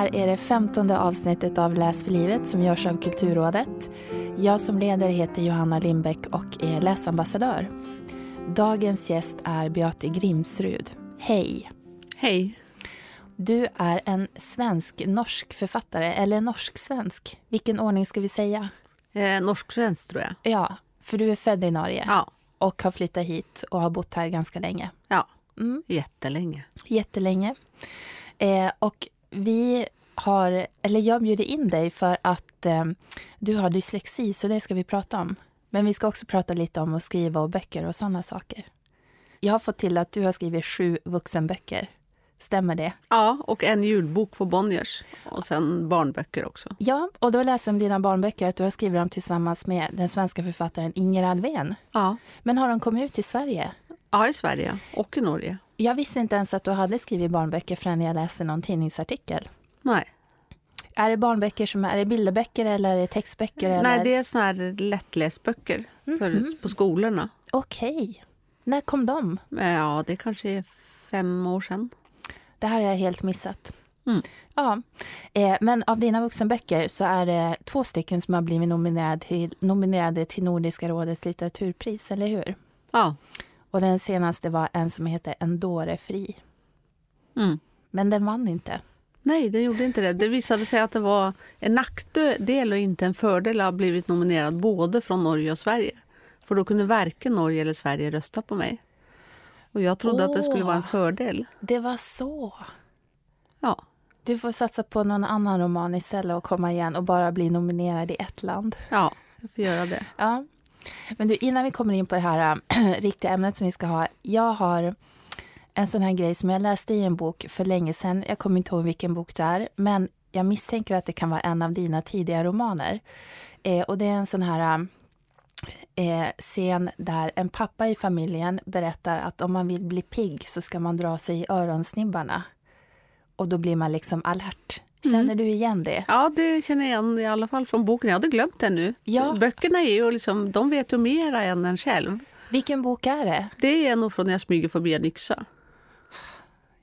Här är det femtonde avsnittet av Läs för livet som görs av Kulturrådet. Jag som leder heter Johanna Lindbäck och är läsambassadör. Dagens gäst är Beate Grimsrud. Hej! Hej! Du är en svensk-norsk författare, eller norsk-svensk. Vilken ordning ska vi säga? Eh, Norsk-svensk tror jag. Ja, för du är född i Norge Ja, och har flyttat hit och har bott här ganska länge. ja. Mm, jättelänge. jättelänge. Eh, och vi har, eller jag bjuder in dig för att eh, du har dyslexi, så det ska vi prata om. Men vi ska också prata lite om att skriva och böcker och sådana saker. Jag har fått till att du har skrivit sju vuxenböcker. Stämmer det? Ja, och en julbok för Bonniers. Och sen barnböcker också. Ja, och då läser jag om dina barnböcker att du har skrivit dem tillsammans med den svenska författaren Inger Alvén. Ja. Men har de kommit ut i Sverige? ja, i Sverige och i Norge. Jag visste inte ens att du hade skrivit barnböcker förrän jag läste någon tidningsartikel. Nej, Är det barnböcker som är, är det bilderböcker eller är det textböcker? Eller? Nej det är såna här lättläsböcker för, på skolorna. Okej. När kom de? Ja, det kanske är fem år sedan. Det här har jag helt missat. Mm. Ja, eh, men av dina vuxenböcker så är det två stycken som har blivit nominerade till, nominerade till Nordiska rådets litteraturpris, eller hur? Ja. Och den senaste var en som heter En dåre fri. Mm. Men den vann inte. Nej, det gjorde inte det. Det visade sig att det var en nackdel och inte en fördel att ha blivit nominerad både från Norge och Sverige. För då kunde varken Norge eller Sverige rösta på mig. Och jag trodde att det skulle vara en fördel. Det var så. Ja. Du får satsa på någon annan roman istället och komma igen och bara bli nominerad i ett land. Ja, jag får göra det. Ja. Men du, innan vi kommer in på det här äh, riktiga ämnet som vi ska ha. Jag har en sån här grej som jag läste i en bok för länge sedan. Jag kommer inte ihåg vilken bok det är, men jag misstänker att det kan vara en av dina tidiga romaner. Eh, och det är en sån här äh, eh, scen där en pappa i familjen berättar att om man vill bli pigg så ska man dra sig i öronsnibbarna. Och då blir man liksom alert. Känner du igen det? Ja, det känner jag igen i alla fall från boken. Jag hade glömt det nu. Ja. Böckerna är ju liksom, de vet ju mera än en själv. Vilken bok är det? Det är nog från när jag smyger förbi en yxa.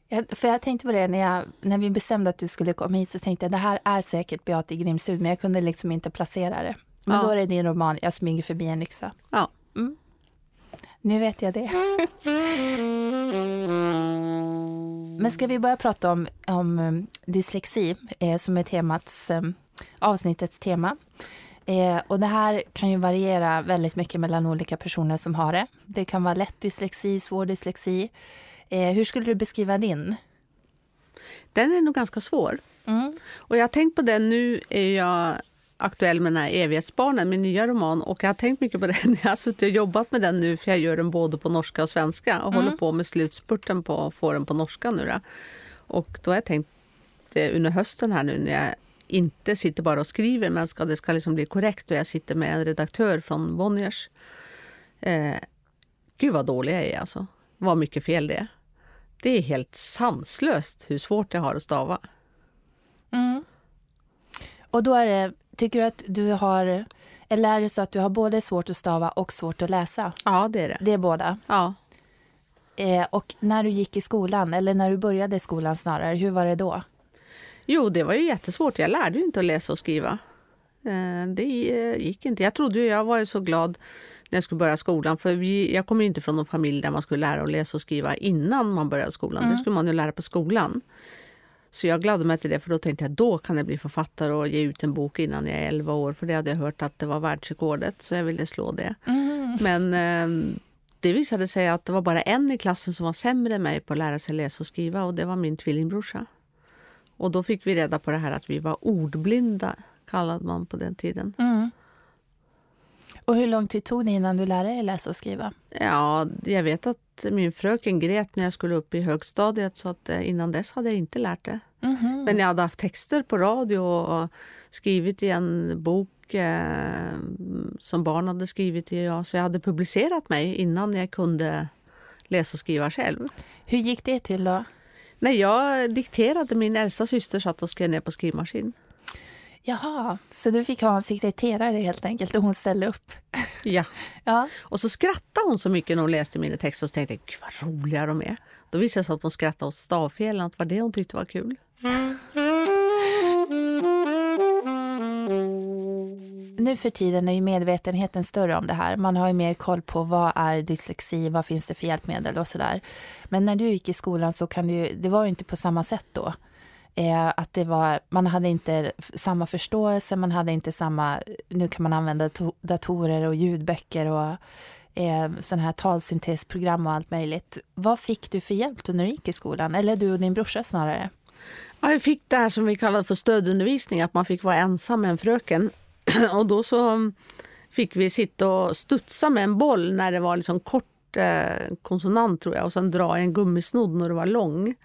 Jag, för jag tänkte på det när, jag, när vi bestämde att du skulle komma hit så tänkte jag det här är säkert Beate Grimsrud men jag kunde liksom inte placera det. Men Ja. då är det din roman Jag smyger förbi en yxa. Ja. Nu vet jag det. Men ska vi börja prata om, om um, dyslexi eh, som är temats, um, avsnittets tema. Eh, och det här kan ju variera väldigt mycket mellan olika personer som har det. Det kan vara lätt dyslexi, svår dyslexi. Eh, hur skulle du beskriva din? Den är nog ganska svår. Mm. Och jag har tänkt på den, nu är jag aktuell med den här Evighetsbarnen, min nya roman. Och jag har tänkt mycket på den jag har suttit och jobbat med den nu, för jag gör den både på norska och svenska och håller på med slutspurten på att få den på norska nu. Då. Och då har jag tänkt eh, under hösten här nu när jag inte sitter bara och skriver, men ska, det ska liksom bli korrekt och jag sitter med en redaktör från Bonniers. Eh, gud vad dålig jag är alltså. Vad mycket fel det är. Det är helt sanslöst hur svårt jag har att stava. Mm. Och då är det, tycker du att du har, eller är det så att du har både svårt att stava och svårt att läsa? Ja, det är det. Det är båda. Ja. Eh, och när du gick i skolan, eller när du började skolan snarare, hur var det då? Jo, det var ju jättesvårt. Jag lärde ju inte att läsa och skriva. Eh, Det gick inte. Jag trodde ju, jag var ju så glad när jag skulle börja skolan. För vi, jag kommer ju inte från någon familj där man skulle lära att läsa och skriva innan man började skolan. Det skulle man ju lära på skolan. Så jag gladde mig till det, för då tänkte jag då kan jag bli författare och ge ut en bok innan jag är 11 år. För det hade jag hört att det var världsrekordet, så jag ville slå det. Men eh, det visade sig att det var bara en i klassen som var sämre än mig på att lära sig läsa och skriva och det var min tvillingbrorsa. Och då fick vi reda på det här att vi var ordblinda, kallade man på den tiden. Mm. Och hur lång tid tog det innan du lärde dig läsa och skriva? Ja, jag vet att min fröken grät när jag skulle upp i högstadiet så att eh, innan dess hade jag inte lärt det. Mhm. Men jag hade haft texter på radio och skrivit i en bok eh, som barn hade skrivit i. Ja, så jag hade publicerat mig innan jag kunde läsa och skriva själv. Hur gick det till då? När jag dikterade, min äldsta syster satt och skrev ner på skrivmaskin. Jaha, så du fick ha en sekreterare helt enkelt och hon ställde upp? ja. ja. Och så skrattade hon så mycket när hon läste mina texter och tänkte gud vad roliga de är. Då visade det sig att hon skrattade åt stavfelen, att det var det hon tyckte var kul. Nu för tiden är ju medvetenheten större om det här. Man har ju mer koll på vad är dyslexi, vad finns det för hjälpmedel och sådär. Men när du gick i skolan så kan du, det var ju inte på samma sätt då. Eh, att det var, man hade inte samma förståelse, man hade inte samma, nu kan man använda datorer och ljudböcker och eh, sådana här talsyntesprogram och allt möjligt. Vad fick du för hjälp när du gick i skolan? Eller du och din brorsa snarare? Ja, jag fick det här som vi kallar för stödundervisning, att man fick vara ensam med en fröken. Och då så mm, fick vi sitta och studsa med en boll när det var liksom kort eh, konsonant tror jag och sen dra i en gummisnodd när det var lång.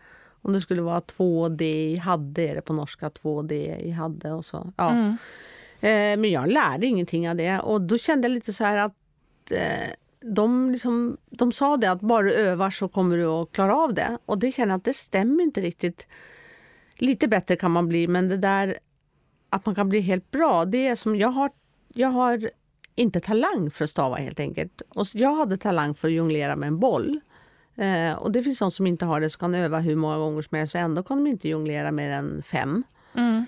Om det skulle vara 2D i hade är det på norska, 2D i hade och så. Ja. Mm. Eh, men jag lärde ingenting av det och då kände jag lite så här att eh, de, liksom, de sa det att bara du övar så kommer du att klara av det. Och det känner jag att det stämmer inte riktigt. Lite bättre kan man bli, men det där att man kan bli helt bra, det är som jag har, jag har inte talang för att stava helt enkelt. Och jag hade talang för att jonglera med en boll. Eh, och det finns de som inte har det, som kan öva hur många gånger som helst och ändå kan de inte jonglera mer än fem. Mm.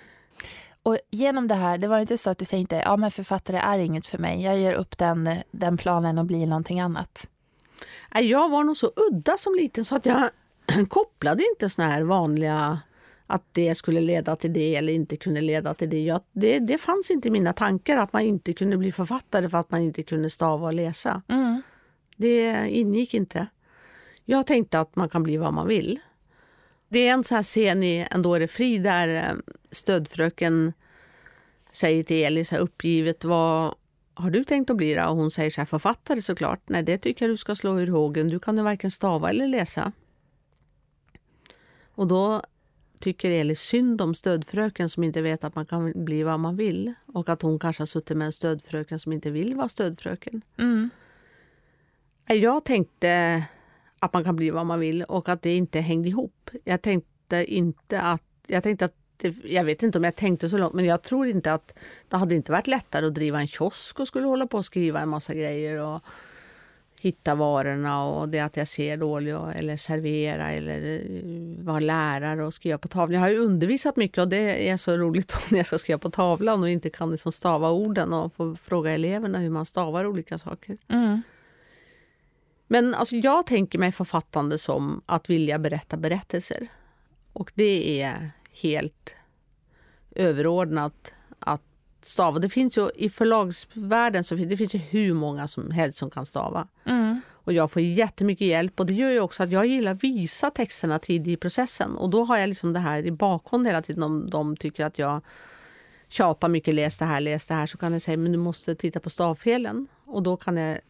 Och genom det här, det var inte så att du tänkte, ja men författare är inget för mig, jag ger upp den, den planen och blir någonting annat? Jag var nog så udda som liten så att jag kopplade inte såna här vanliga att det skulle leda till det eller inte kunde leda till det. Jag, det. Det fanns inte i mina tankar att man inte kunde bli författare för att man inte kunde stava och läsa. Mm. Det ingick inte. Jag tänkte att man kan bli vad man vill. Det är en sån här scen i Ändå är det fri där eh, stödfröken säger till Elis uppgivet vad har du tänkt att bli då? Och hon säger så här, författare såklart. Nej, det tycker jag du ska slå ur hågen. Du kan ju varken stava eller läsa. Och då tycker Elis synd om stödfröken som inte vet att man kan bli vad man vill. Och att hon kanske har suttit med en stödfröken som inte vill vara stödfröken. Mm. Jag tänkte att man kan bli vad man vill och att det inte hängde ihop. Jag tänkte inte att... Jag tänkte att jag vet inte om jag tänkte så långt, men jag tror inte att det hade inte varit lättare att driva en kiosk och skulle hålla på och skriva en massa grejer och hitta varorna och det att jag ser dåligt eller servera eller eh, vara lärare och skriva på tavlan. Jag har ju undervisat mycket och det är så roligt när jag ska skriva på tavlan och inte kan liksom stava orden och få fråga eleverna hur man stavar olika saker. Mm. Men alltså jag tänker mig författande som att vilja berätta berättelser. Och det är helt överordnat att stava. Det finns ju i förlagsvärlden så finns, det finns ju hur många som helst som kan stava. Mm. Och jag får jättemycket hjälp och det gör ju också att jag gillar att visa texterna tidigt i processen. Och då har jag liksom det här i bakhånd hela tiden om de tycker att jag tjatar mycket, läs det här, läs det här, så kan jag säga men du måste titta på stavfelen. Och då kan jag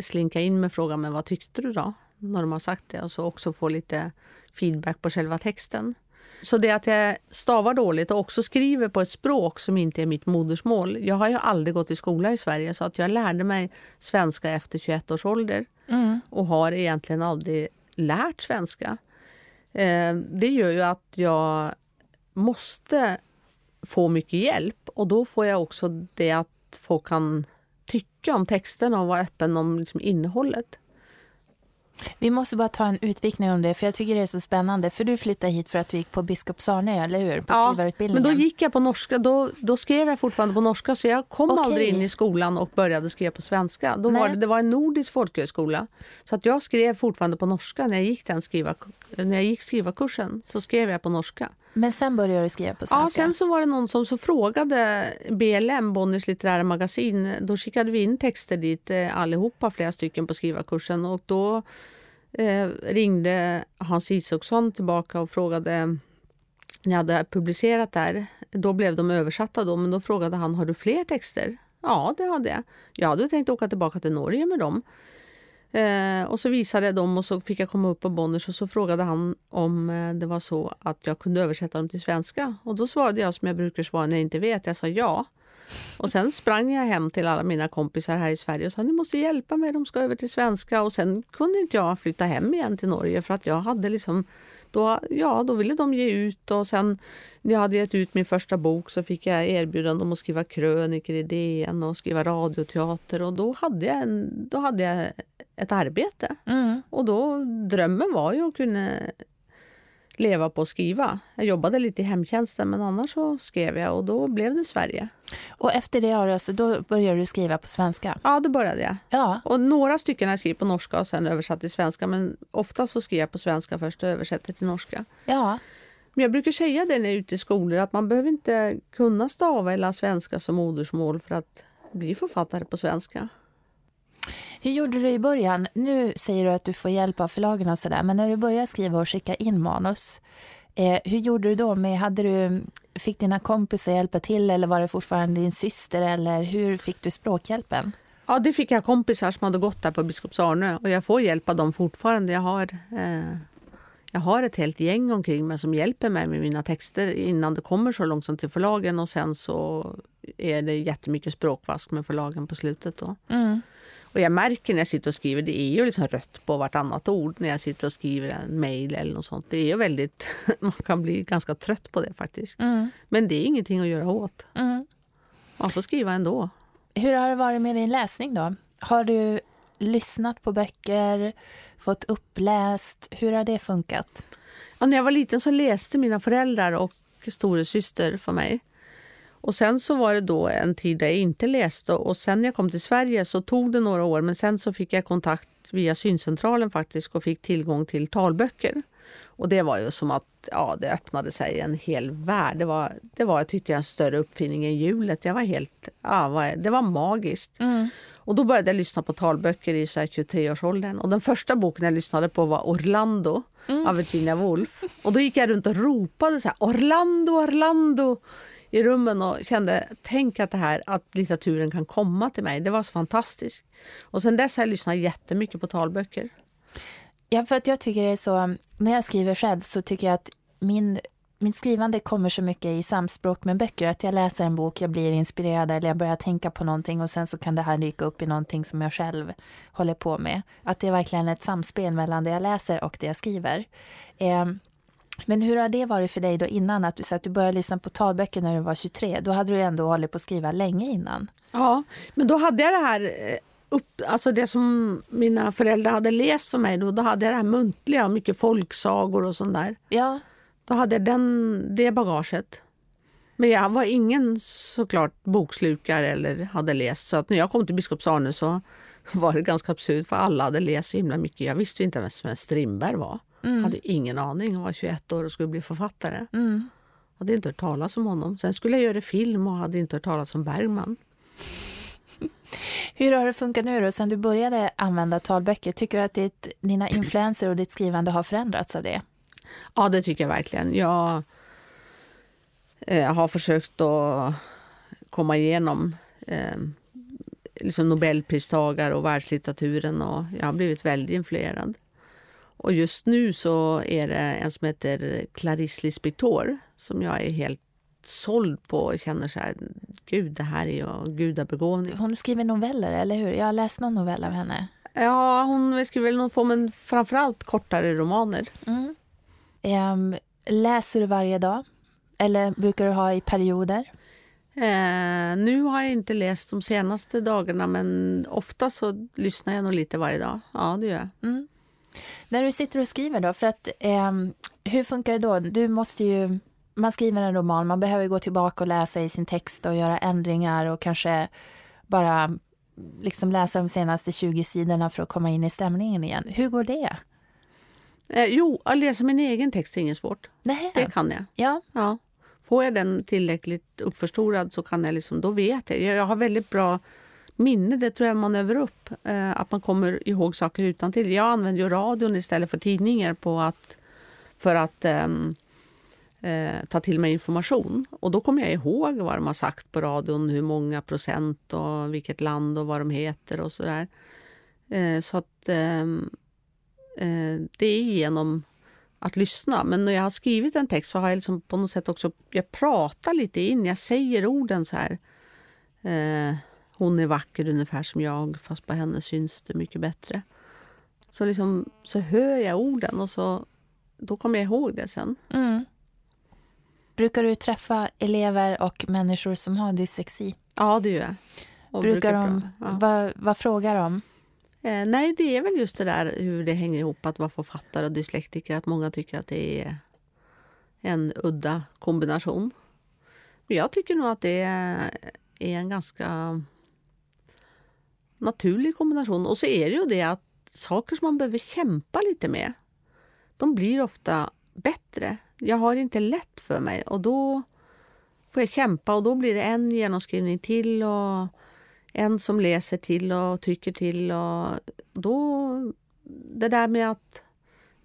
slinka in med frågan men vad tyckte du då? När de har sagt det och så också få lite feedback på själva texten. Så det att jag stavar dåligt och också skriver på ett språk som inte är mitt modersmål. Jag har ju aldrig gått i skola i Sverige så att jag lärde mig svenska efter 21 års ålder mm. och har egentligen aldrig lärt svenska. Eh, det gör ju att jag måste få mycket hjälp och då får jag också det att folk kan tycka om texterna och vara öppen om liksom innehållet. Vi måste bara ta en utvikning om det, för jag tycker det är så spännande. För du flyttade hit för att du gick på Biskops-Arnö, eller hur? På ja, men då gick jag på norska. Då, då skrev jag fortfarande på norska, så jag kom okay. aldrig in i skolan och började skriva på svenska. Då var det, det var en nordisk folkhögskola. Så att jag skrev fortfarande på norska när jag gick den skriva, när jag gick skrivarkursen. Så skrev jag på norska. Men sen började du skriva på svenska? Ja, sen så var det någon som så frågade BLM, Bonniers litterära magasin. Då skickade vi in texter dit eh, allihopa, flera stycken på skrivarkursen. Och då eh, ringde Hans Isaksson tillbaka och frågade när jag hade publicerat där. Då blev de översatta då, men då frågade han, har du fler texter? Ja, det hade jag. Jag hade tänkt åka tillbaka till Norge med dem. Eh, och så visade jag dem och så fick jag komma upp på Bonniers och så frågade han om eh, det var så att jag kunde översätta dem till svenska. Och då svarade jag som jag brukar svara när jag inte vet. Jag sa ja. Och sen sprang jag hem till alla mina kompisar här i Sverige och sa ni måste hjälpa mig, de ska över till svenska. Och sen kunde inte jag flytta hem igen till Norge för att jag hade liksom då, ja, då ville de ge ut och sen när jag hade gett ut min första bok så fick jag erbjudande om att skriva krönikor i DN och skriva radioteater och då hade jag, en, då hade jag ett arbete. Mm. Och då, drömmen var ju att kunna leva på att skriva. Jag jobbade lite i hemtjänsten men annars så skrev jag och då blev det Sverige. Och efter det alltså, då började du skriva på svenska? Ja, då började jag. Ja. Och några stycken har jag skrivit på norska och sen översatt till svenska men ofta så skriver jag på svenska först och översätter till norska. Ja. Men jag brukar säga det när jag är ute i skolor att man behöver inte kunna stava eller svenska som modersmål för att bli författare på svenska. Hur gjorde du i början? Nu säger du att du får hjälp av förlagen och sådär, men när du började skriva och skicka in manus, eh, hur gjorde du då? Med, hade du, fick dina kompisar hjälpa till eller var det fortfarande din syster eller hur fick du språkhjälpen? Ja, det fick jag kompisar som hade gått där på Biskops Arnö och jag får hjälpa dem fortfarande. Jag har, eh, jag har ett helt gäng omkring mig som hjälper mig med mina texter innan det kommer så långt som till förlagen och sen så är det jättemycket språkvask med förlagen på slutet. Då. Mm. Och jag märker när jag sitter och skriver, det är ju liksom rött på vartannat ord när jag sitter och skriver en mejl eller något sånt. Det är ju väldigt, man kan bli ganska trött på det faktiskt. Mm. Men det är ingenting att göra åt. Mm. Man får skriva ändå. Hur har det varit med din läsning då? Har du lyssnat på böcker, fått uppläst? Hur har det funkat? Ja, när jag var liten så läste mina föräldrar och storasyster för mig. Och sen så var det då en tid där jag inte läste och sen när jag kom till Sverige så tog det några år men sen så fick jag kontakt via syncentralen faktiskt och fick tillgång till talböcker. Och det var ju som att ja, det öppnade sig en hel värld. Det var, det var jag tyckte jag, en större uppfinning än hjulet. Jag var helt, ja, det var magiskt. Mm. Och då började jag lyssna på talböcker i 23-årsåldern. Och den första boken jag lyssnade på var Orlando Mm. av Virginia Woolf. Och då gick jag runt och ropade så här, Orlando, Orlando i rummen och kände, tänk att det här, att litteraturen kan komma till mig. Det var så fantastiskt. Och sen dess har jag lyssnat jättemycket på talböcker. Ja, för att jag tycker det är så, när jag skriver själv så tycker jag att min, mitt skrivande kommer så mycket i samspråk med böcker. Att jag läser en bok, jag blir inspirerad eller jag börjar tänka på någonting och sen så kan det här dyka upp i någonting som jag själv håller på med. Att det är verkligen ett samspel mellan det jag läser och det jag skriver. Eh, men hur har det varit för dig då innan? Att du, så att du började lyssna på talböcker när du var 23. Då hade du ändå hållit på att skriva länge innan. Ja, men då hade jag det här eh, upp, alltså det som mina föräldrar hade läst för mig. Då, då hade jag det här muntliga, mycket folksagor och sånt där. Ja, Då hade jag den, det bagaget. Men jag var ingen såklart bokslukare eller hade läst. Så att när jag kom till Biskops Arnö så var det ganska absurt för alla hade läst så himla mycket. Jag visste inte ens vem Strindberg var. Mm. hade ingen aning. Jag var 21 år och skulle bli författare. mm. hade inte hört talas om honom. Sen skulle jag göra film och hade inte hört talas om Bergman. Hur har det funkat nu då, sen du började använda talböcker? Tycker du att ditt, dina influenser och ditt skrivande har förändrats av det? Ja, det tycker jag verkligen. Jag eh, har försökt att komma igenom eh, liksom Nobelpristagare och världslitteraturen och jag har blivit väldigt influerad. Och just nu så är det en som heter Clarice Lispector som jag är helt såld på och känner så här, gud det här är ju gudabegåvning. Hon skriver noveller, eller hur? Jag har läst någon novell av henne. Ja, hon skriver väl någon form, men framförallt kortare romaner. Mm. Ehm, läser du varje dag? Eller brukar du ha i perioder? Eh, nu har jag inte läst de senaste dagarna men ofta så lyssnar jag nog lite varje dag. Ja, det gör jag. Mm. När du sitter och skriver då, för att ehm, hur funkar det då? Du måste ju, man skriver en roman, man behöver gå tillbaka och läsa i sin text och göra ändringar och kanske bara liksom läsa de senaste 20 sidorna för att komma in i stämningen igen. Hur går det? Eh, jo, att läsa min egen text är inget svårt. Nej. Det kan jag. Ja. Ja. Får jag den tillräckligt uppförstorad så kan jag liksom, då vet jag. Jag jag har väldigt bra minne, det tror jag man övar upp. Eh, att man kommer ihåg saker utan till. Jag använder ju radion istället för tidningar på att, för att ehm, eh, ta till mig information. Och då kommer jag ihåg vad de har sagt på radion, hur många procent och vilket land och vad de heter och sådär. Eh, så att ehm, eh, det är genom att lyssna. Men när jag har skrivit en text så har jag liksom på något sätt också, jag pratar lite in, jag säger orden så här. Eh, hon är vacker ungefär som jag, fast på henne syns det mycket bättre. Så, liksom, så hör jag orden och så, då kommer jag ihåg det sen. Mm. Brukar du träffa elever och människor som har dyslexi? Ja, det gör jag. Och Brukar pra- de, ja. vad, vad frågar de? eh, Nej, det är väl just det där hur det hänger ihop att vara författare och dyslektiker. Att många tycker att det är en udda kombination. Men jag tycker nog att det är en ganska naturlig kombination. Och så är det ju det att saker som man behöver kämpa lite med, de blir ofta bättre. Jag har inte lätt för mig och då får jag kämpa och då blir det en genomskrivning till och en som läser till och tycker till. Och då, det där med att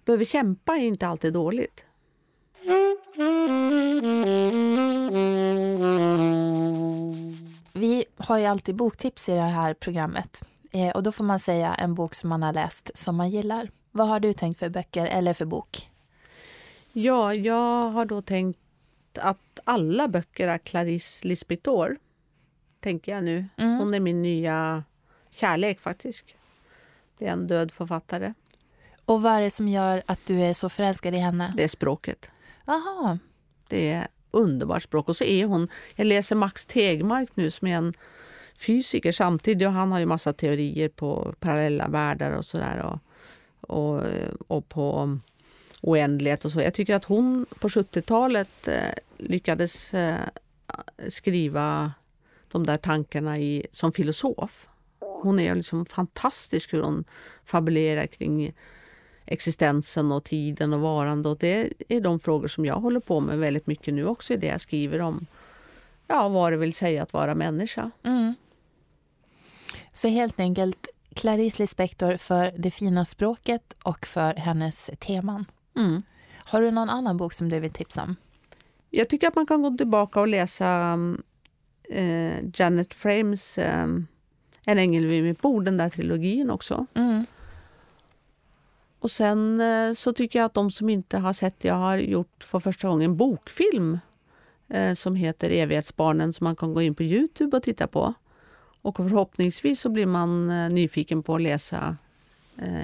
behöva kämpa är inte alltid dåligt. Har ju alltid boktips i det här programmet. Eh, och då får man säga en bok som man har läst som man gillar. Vad har du tänkt för böcker eller för bok? Ja, jag har då tänkt att alla böcker är Clarice Lispector. Tänker jag nu. Mm. Hon är min nya kärlek faktiskt. Det är en död författare. Och vad är det som gör att du är så förälskad i henne? Det är språket. Aha. Det är underbart språk. Och så är hon... Jag läser Max Tegmark nu som är en fysiker samtidigt. Och han har ju massa teorier på parallella världar och sådär. Och, och, och på oändlighet och så. Jag tycker att hon på 70-talet eh, lyckades eh, skriva de där tankarna i, som filosof. Hon är liksom fantastisk hur hon fabulerar kring existensen och tiden och varande. Och det är de frågor som jag håller på med väldigt mycket nu också i det jag skriver om ja, vad det vill säga att vara människa. Mm. Så helt enkelt Clarice Lispector för det fina språket och för hennes teman. Mm. Har du någon annan bok som du vill tipsa om? Jag tycker att man kan gå tillbaka och läsa eh, Janet Frames eh, En ängel vid mitt bord, den där trilogin också. Mm. Och sen eh, så tycker jag att de som inte har sett jag har gjort för första gången en bokfilm eh, som heter Evighetsbarnen som man kan gå in på Youtube och titta på. Och förhoppningsvis så blir man eh, nyfiken på att läsa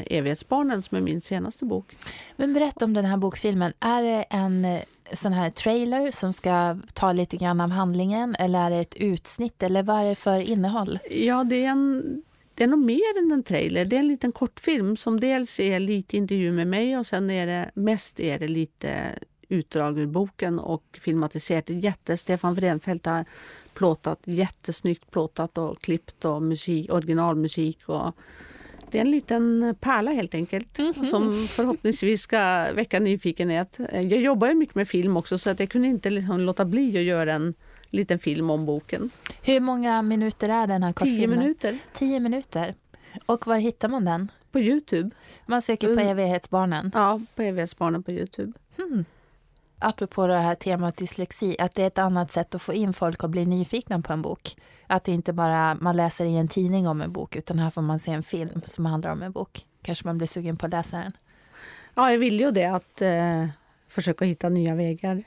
Evighetsbarnen som är min senaste bok. Men berätta om den här bokfilmen. Är det en sån här trailer som ska ta lite grann av handlingen eller är det ett utsnitt eller vad är det för innehåll? Ja, det är, en, det är nog mer än en trailer. Det är en liten kortfilm som dels är lite intervju med mig och sen är det mest är det lite utdrag ur boken och filmatiserat. Jätte, Stefan Wrenfeldt har plåtat jättesnyggt plåtat och klippt och musik, originalmusik. Och det är en liten pärla helt enkelt Mm -hmm. som förhoppningsvis ska väcka nyfikenhet. Jag jobbar ju mycket med film också så att jag kunde inte liksom låta bli att göra en liten film om boken. Hur många minuter är den här kortfilmen? Tio minuter. Tio minuter. Och var hittar man den? På Youtube. Man söker på Evighetsbarnen? Ja, på Evighetsbarnen på Youtube. Hmm. Apropå det här temat dyslexi, att det är ett annat sätt att få in folk och bli nyfikna på en bok. Att det inte bara man läser i en tidning om en bok, utan här får man se en film som handlar om en bok. Kanske man blir sugen på att läsa den. Ja, jag vill ju det, att eh, försöka hitta nya vägar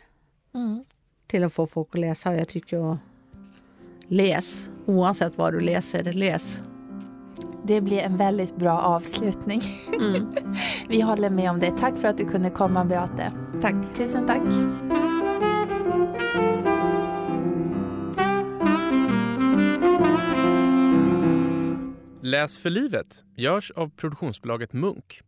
mm. Till att få folk att läsa. Jag tycker att läs, oavsett vad du läser, läs. Det blir en väldigt bra avslutning. Mm. Vi håller med om det. Tack för att du kunde komma, Beate. Tack. Tusen tack. Läs för livet görs av produktionsbolaget Munk